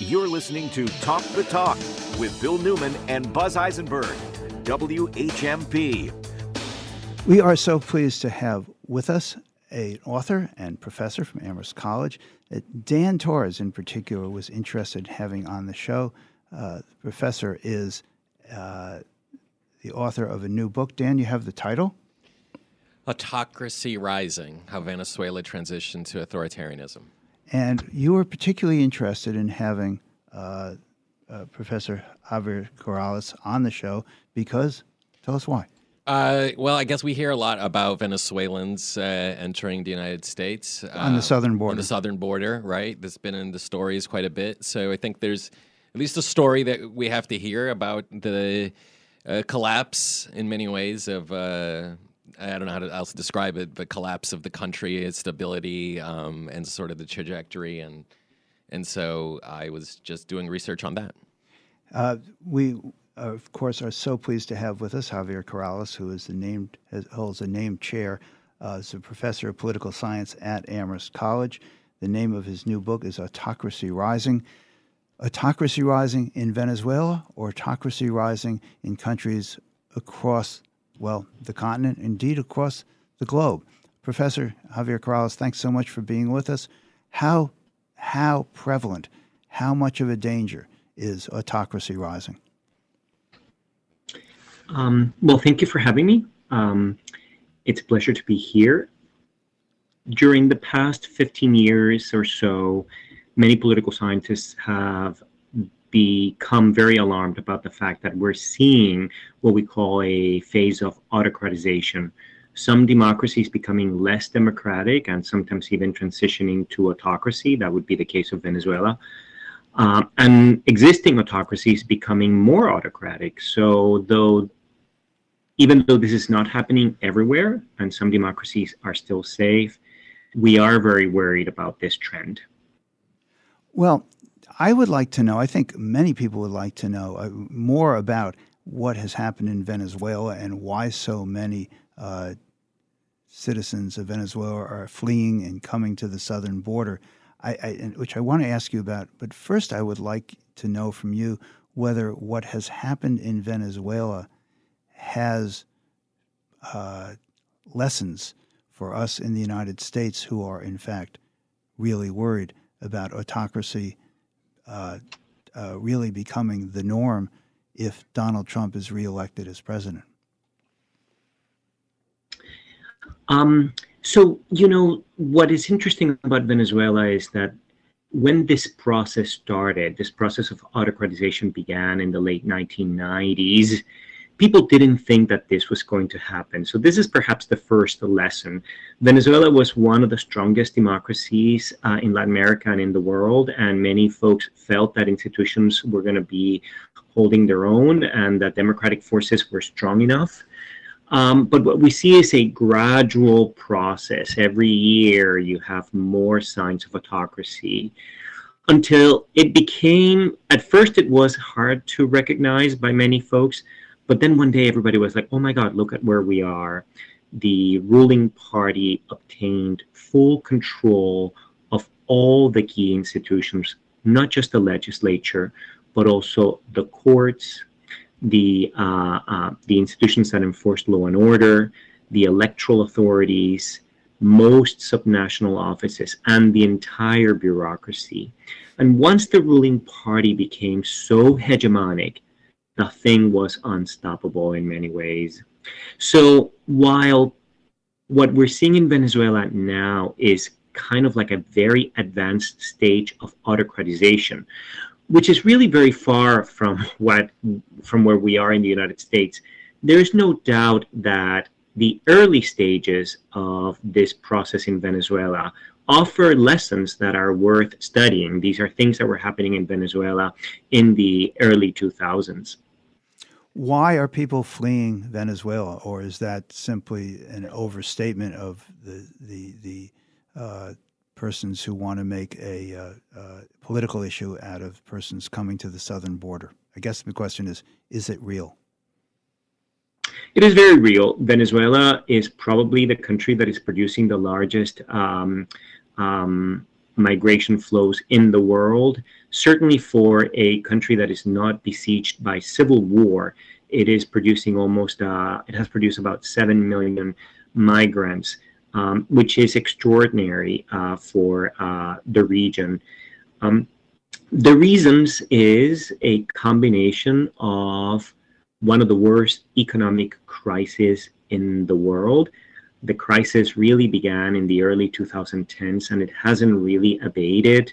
You're listening to Talk the Talk with Bill Newman and Buzz Eisenberg, WHMP. We are so pleased to have with us an author and professor from Amherst College. Uh, Dan Torres, in particular, was interested in having on the show. Uh, the professor is uh, the author of a new book. Dan, you have the title? Autocracy Rising How Venezuela Transitioned to Authoritarianism. And you were particularly interested in having uh, uh, Professor Javier Corrales on the show because, tell us why. Uh, well, I guess we hear a lot about Venezuelans uh, entering the United States on the southern border. On the southern border, right? That's been in the stories quite a bit. So I think there's at least a story that we have to hear about the uh, collapse in many ways of uh, I don't know how to else describe it, the collapse of the country, its stability, um, and sort of the trajectory, and and so I was just doing research on that. Uh, we, uh, of course, are so pleased to have with us Javier Corrales, who is the named holds a named chair uh, as a professor of political science at Amherst College. The name of his new book is Autocracy Rising. Autocracy rising in Venezuela or autocracy rising in countries across well, the continent, indeed across the globe. Professor Javier Corrales, thanks so much for being with us. How, how prevalent, how much of a danger is autocracy rising? Um, well, thank you for having me. Um, it's a pleasure to be here. During the past 15 years or so, many political scientists have become very alarmed about the fact that we're seeing what we call a phase of autocratization. Some democracies becoming less democratic and sometimes even transitioning to autocracy. That would be the case of Venezuela. Um, and existing autocracies becoming more autocratic. So, though, even though this is not happening everywhere and some democracies are still safe, we are very worried about this trend. Well, I would like to know, I think many people would like to know uh, more about what has happened in Venezuela and why so many uh, citizens of Venezuela are fleeing and coming to the southern border, I, I, which I want to ask you about. But first, I would like to know from you whether what has happened in Venezuela has uh, lessons for us in the United States who are, in fact, really worried about autocracy uh, uh, really becoming the norm if Donald Trump is reelected as president? Um, so, you know, what is interesting about Venezuela is that when this process started, this process of autocratization began in the late 1990s, people didn't think that this was going to happen. So this is perhaps the first lesson. Venezuela was one of the strongest democracies uh, in Latin America and in the world, and many folks felt that institutions were going to be holding their own and that democratic forces were strong enough. Um, but what we see is a gradual process. Every year, you have more signs of autocracy until it became, at first, it was hard to recognize by many folks but then one day everybody was like, oh my God, look at where we are. The ruling party obtained full control of all the key institutions, not just the legislature, but also the courts, the uh, uh, the institutions that enforce law and order, the electoral authorities, most subnational offices, and the entire bureaucracy. And once the ruling party became so hegemonic the thing was unstoppable in many ways. So while what we're seeing in Venezuela now is kind of like a very advanced stage of autocratization, which is really very far from what from where we are in the United States. There is no doubt that the early stages of this process in Venezuela offer lessons that are worth studying. These are things that were happening in Venezuela in the early 2000s. Why are people fleeing Venezuela, or is that simply an overstatement of the the the uh, persons who want to make a uh, uh, political issue out of persons coming to the southern border? I guess the question is: Is it real? It is very real. Venezuela is probably the country that is producing the largest um, um, migration flows in the world. Certainly, for a country that is not besieged by civil war, it is producing almost, uh, it has produced about 7 million migrants, um, which is extraordinary uh, for uh, the region. Um, the reasons is a combination of one of the worst economic crises in the world. The crisis really began in the early 2010s and it hasn't really abated.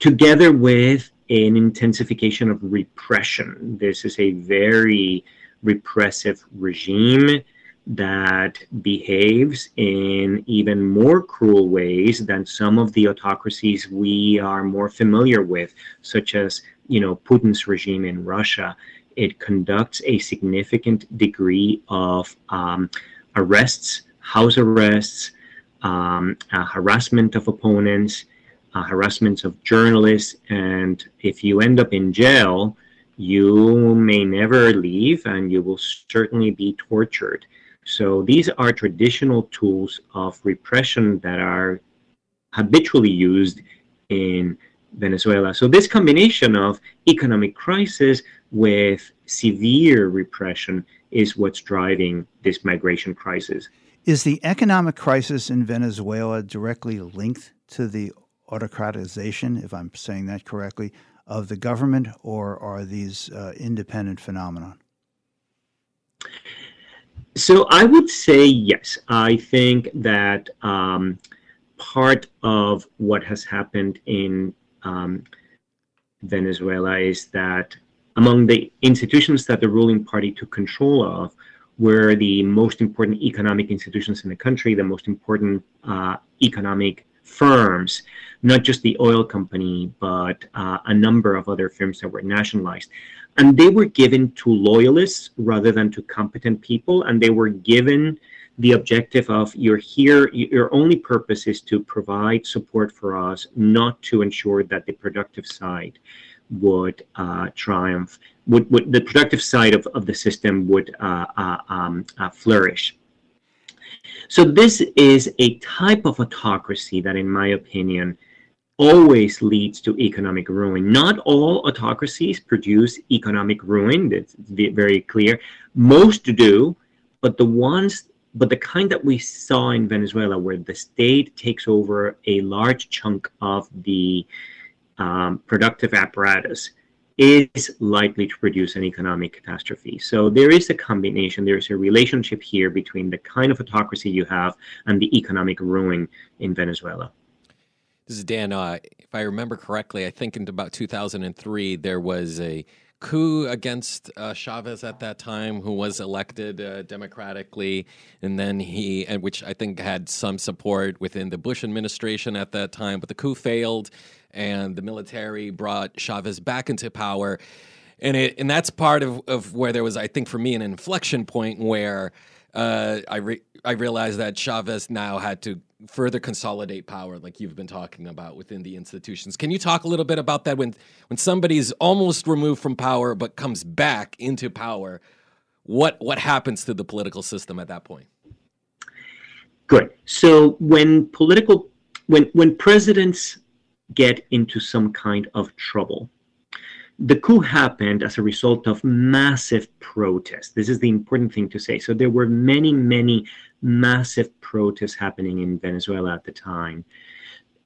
Together with an intensification of repression. This is a very repressive regime that behaves in even more cruel ways than some of the autocracies we are more familiar with, such as you know Putin's regime in Russia. It conducts a significant degree of um, arrests, house arrests, um, uh, harassment of opponents, uh, harassment of journalists, and if you end up in jail, you may never leave, and you will certainly be tortured. So these are traditional tools of repression that are habitually used in Venezuela. So this combination of economic crisis with severe repression is what's driving this migration crisis. Is the economic crisis in Venezuela directly linked to the autocratization, if I'm saying that correctly, of the government, or are these uh, independent phenomena? So I would say yes. I think that um, part of what has happened in um, Venezuela is that among the institutions that the ruling party took control of were the most important economic institutions in the country, the most important uh, economic firms, not just the oil company, but uh, a number of other firms that were nationalized. And they were given to loyalists rather than to competent people and they were given the objective of you're here your only purpose is to provide support for us not to ensure that the productive side would uh, triumph would, would, the productive side of, of the system would uh, uh, um, uh, flourish so this is a type of autocracy that in my opinion always leads to economic ruin. Not all autocracies produce economic ruin. That's very clear. Most do, but the ones, but the kind that we saw in Venezuela, where the state takes over a large chunk of the um, productive apparatus, is likely to produce an economic catastrophe. So there is a combination, there is a relationship here between the kind of autocracy you have and the economic ruin in Venezuela. This is Dan. Uh, if I remember correctly, I think in about 2003 there was a coup against uh, Chavez at that time, who was elected uh, democratically, and then he, which I think had some support within the Bush administration at that time. But the coup failed, and the military brought Chavez back into power, and it, and that's part of, of where there was, I think, for me, an inflection point where uh, I re- I realized that Chavez now had to further consolidate power, like you've been talking about within the institutions. Can you talk a little bit about that when when somebody's almost removed from power but comes back into power? What what happens to the political system at that point? Good. So when political when when presidents get into some kind of trouble, the coup happened as a result of massive protests. This is the important thing to say. So there were many, many massive protests happening in Venezuela at the time.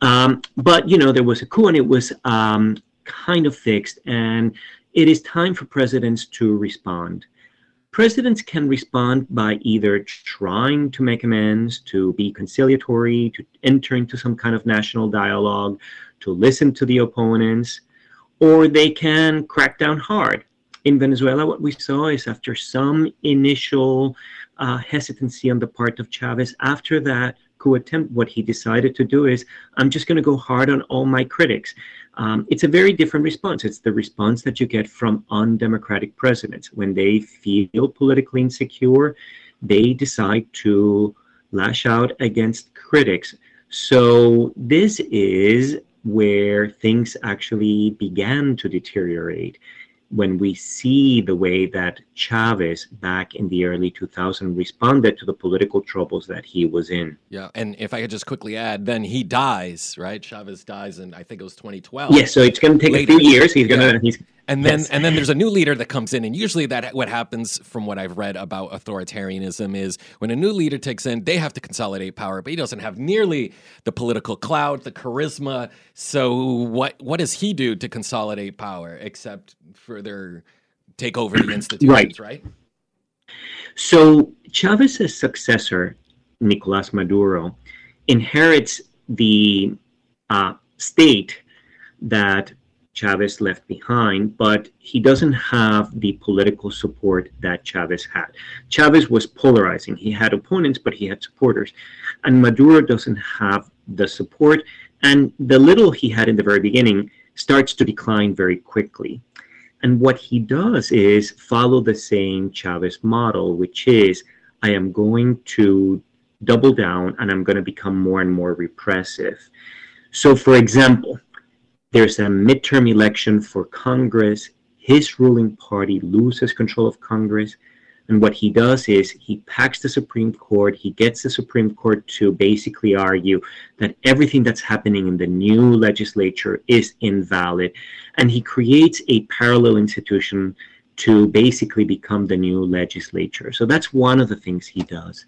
Um, but, you know, there was a coup and it was um, kind of fixed. And it is time for presidents to respond. Presidents can respond by either trying to make amends, to be conciliatory, to enter into some kind of national dialogue, to listen to the opponents, or they can crack down hard. In Venezuela, what we saw is after some initial uh, hesitancy on the part of Chavez, after that coup attempt, what he decided to do is, I'm just going to go hard on all my critics. Um, it's a very different response. It's the response that you get from undemocratic presidents. When they feel politically insecure, they decide to lash out against critics. So this is where things actually began to deteriorate. When we see the way that Chavez back in the early 2000s responded to the political troubles that he was in. Yeah, and if I could just quickly add, then he dies, right? Chavez dies in I think it was 2012. Yes, so it's going to take Later, a few years. He's going to he's and then yes. and then there's a new leader that comes in and usually that what happens from what I've read about authoritarianism is when a new leader takes in they have to consolidate power but he doesn't have nearly the political clout the charisma so what what does he do to consolidate power except further take over the institutions right, right? so Chavez's successor Nicolas Maduro inherits the uh, state that Chavez left behind, but he doesn't have the political support that Chavez had. Chavez was polarizing. He had opponents, but he had supporters. And Maduro doesn't have the support. And the little he had in the very beginning starts to decline very quickly. And what he does is follow the same Chavez model, which is I am going to double down and I'm going to become more and more repressive. So, for example, there's a midterm election for Congress. His ruling party loses control of Congress. And what he does is he packs the Supreme Court. He gets the Supreme Court to basically argue that everything that's happening in the new legislature is invalid. And he creates a parallel institution to basically become the new legislature. So that's one of the things he does.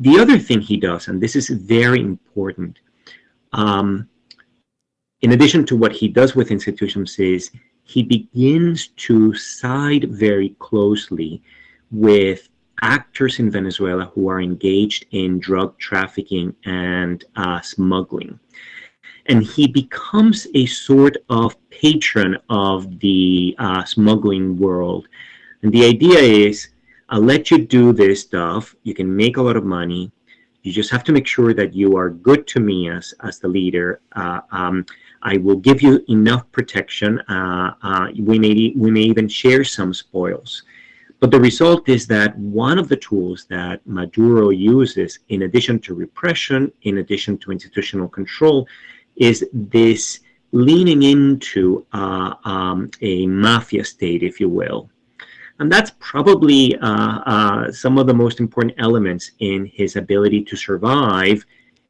The other thing he does, and this is very important, um, in addition to what he does with institutions is he begins to side very closely with actors in Venezuela who are engaged in drug trafficking and uh, smuggling. And he becomes a sort of patron of the uh, smuggling world. And the idea is I'll let you do this stuff. You can make a lot of money. You just have to make sure that you are good to me as, as the leader. Uh, um, I will give you enough protection. Uh, uh, we may we may even share some spoils. But the result is that one of the tools that Maduro uses, in addition to repression, in addition to institutional control, is this leaning into uh, um, a mafia state, if you will. And that's probably uh, uh, some of the most important elements in his ability to survive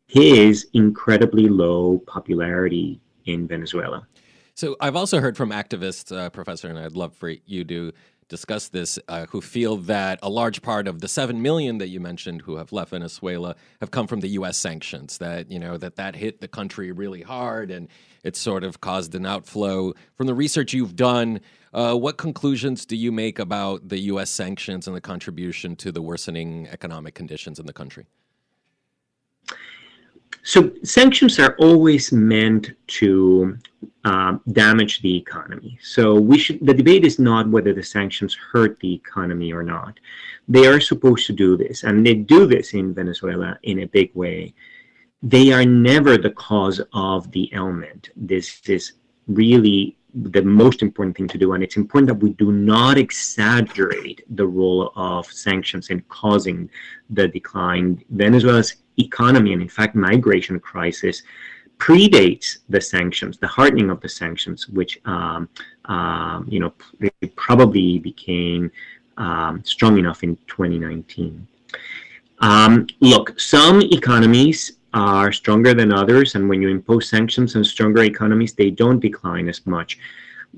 his incredibly low popularity in Venezuela. So I've also heard from activists, uh, Professor, and I'd love for you to discuss this, uh, who feel that a large part of the seven million that you mentioned who have left Venezuela have come from the U.S. sanctions. That you know that that hit the country really hard, and it sort of caused an outflow. From the research you've done, uh, what conclusions do you make about the U.S. sanctions and the contribution to the worsening economic conditions in the country? So sanctions are always meant to uh, damage the economy. So we should. The debate is not whether the sanctions hurt the economy or not. They are supposed to do this, and they do this in Venezuela in a big way. They are never the cause of the ailment. This is really the most important thing to do, and it's important that we do not exaggerate the role of sanctions in causing the decline. Venezuela's economy and, in fact, migration crisis predates the sanctions, the hardening of the sanctions, which um, um, you know probably became um, strong enough in 2019. Um, look, some economies are stronger than others, and when you impose sanctions on stronger economies, they don't decline as much.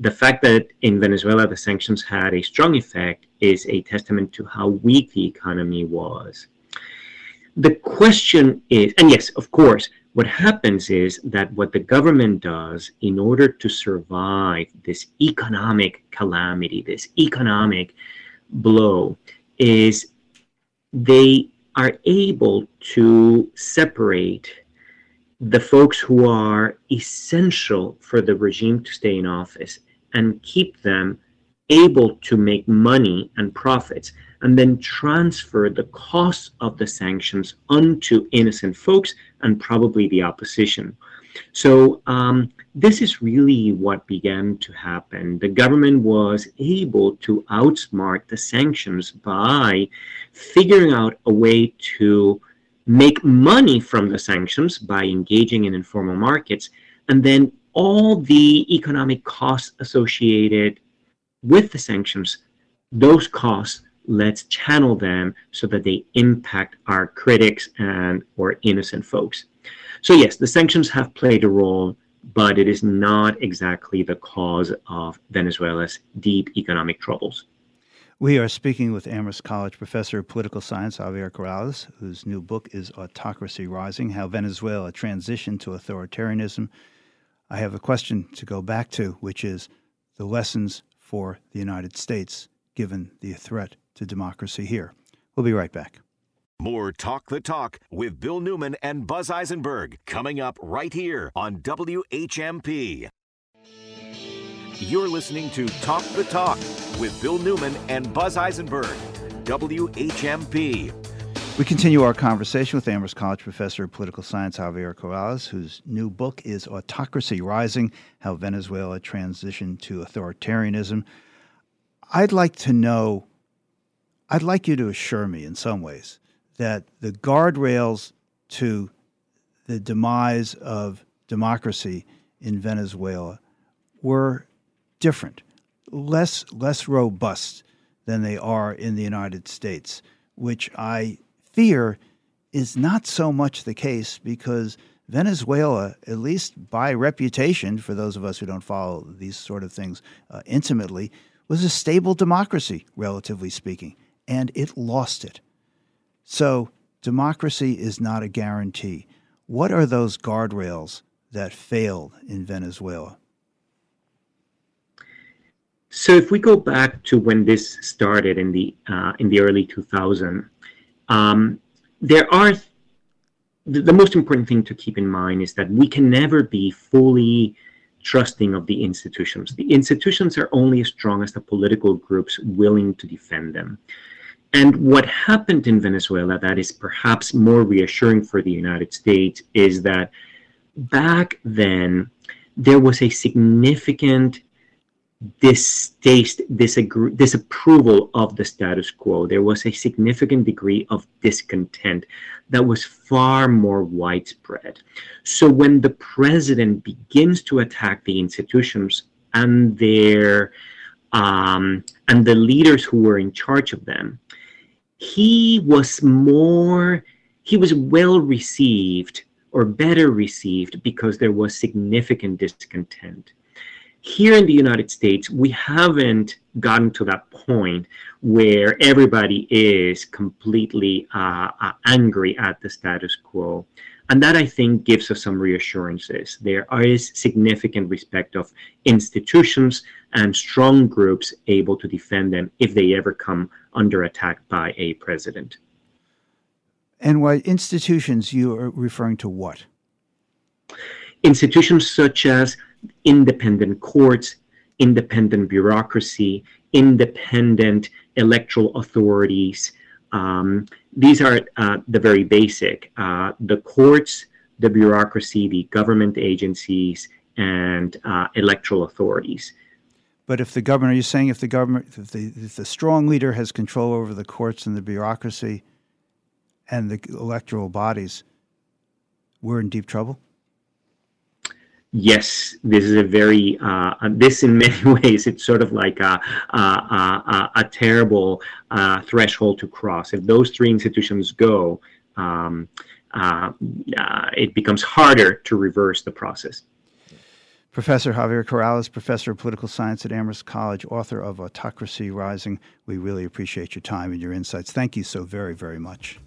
The fact that in Venezuela the sanctions had a strong effect is a testament to how weak the economy was. The question is, and yes, of course, what happens is that what the government does in order to survive this economic calamity, this economic blow, is they are able to separate the folks who are essential for the regime to stay in office and keep them able to make money and profits and then transfer the costs of the sanctions onto innocent folks and probably the opposition. So um, this is really what began to happen. The government was able to outsmart the sanctions by figuring out a way to make money from the sanctions by engaging in informal markets, and then all the economic costs associated with the sanctions, those costs let's channel them so that they impact our critics and or innocent folks. So yes, the sanctions have played a role, but it is not exactly the cause of Venezuela's deep economic troubles. We are speaking with Amherst College professor of political science Javier Corrales, whose new book is Autocracy Rising How Venezuela Transitioned to Authoritarianism. I have a question to go back to, which is the lessons for the United States given the threat to democracy here. We'll be right back. More Talk the Talk with Bill Newman and Buzz Eisenberg coming up right here on WHMP. You're listening to Talk the Talk with Bill Newman and Buzz Eisenberg, WHMP. We continue our conversation with Amherst College professor of political science Javier Corrales, whose new book is Autocracy Rising How Venezuela Transitioned to Authoritarianism. I'd like to know I'd like you to assure me in some ways that the guardrails to the demise of democracy in Venezuela were different, less less robust than they are in the United States, which I fear is not so much the case because Venezuela, at least by reputation, for those of us who don't follow these sort of things uh, intimately, was a stable democracy, relatively speaking and it lost it. So, democracy is not a guarantee. What are those guardrails that failed in Venezuela? So, if we go back to when this started in the uh, in the early 2000s, um, there are the, the most important thing to keep in mind is that we can never be fully trusting of the institutions. The institutions are only as strong as the political groups willing to defend them. And what happened in Venezuela that is perhaps more reassuring for the United States is that back then there was a significant distaste, disagree, disapproval of the status quo. There was a significant degree of discontent that was far more widespread. So when the president begins to attack the institutions and their um, and the leaders who were in charge of them, he was more, he was well received or better received because there was significant discontent. Here in the United States, we haven't gotten to that point where everybody is completely uh, uh, angry at the status quo. And that I think gives us some reassurances. There is significant respect of institutions and strong groups able to defend them if they ever come under attack by a president. And what institutions you are referring to what? Institutions such as independent courts, independent bureaucracy, independent electoral authorities, um, these are uh, the very basic. Uh, the courts, the bureaucracy, the government agencies, and uh, electoral authorities. But if the government, are you saying if the government, if the, if the strong leader has control over the courts and the bureaucracy and the electoral bodies, we're in deep trouble? Yes, this is a very, uh, this in many ways, it's sort of like a, a, a, a terrible uh, threshold to cross. If those three institutions go, um, uh, uh, it becomes harder to reverse the process. Professor Javier Corrales, professor of political science at Amherst College, author of Autocracy Rising. We really appreciate your time and your insights. Thank you so very, very much.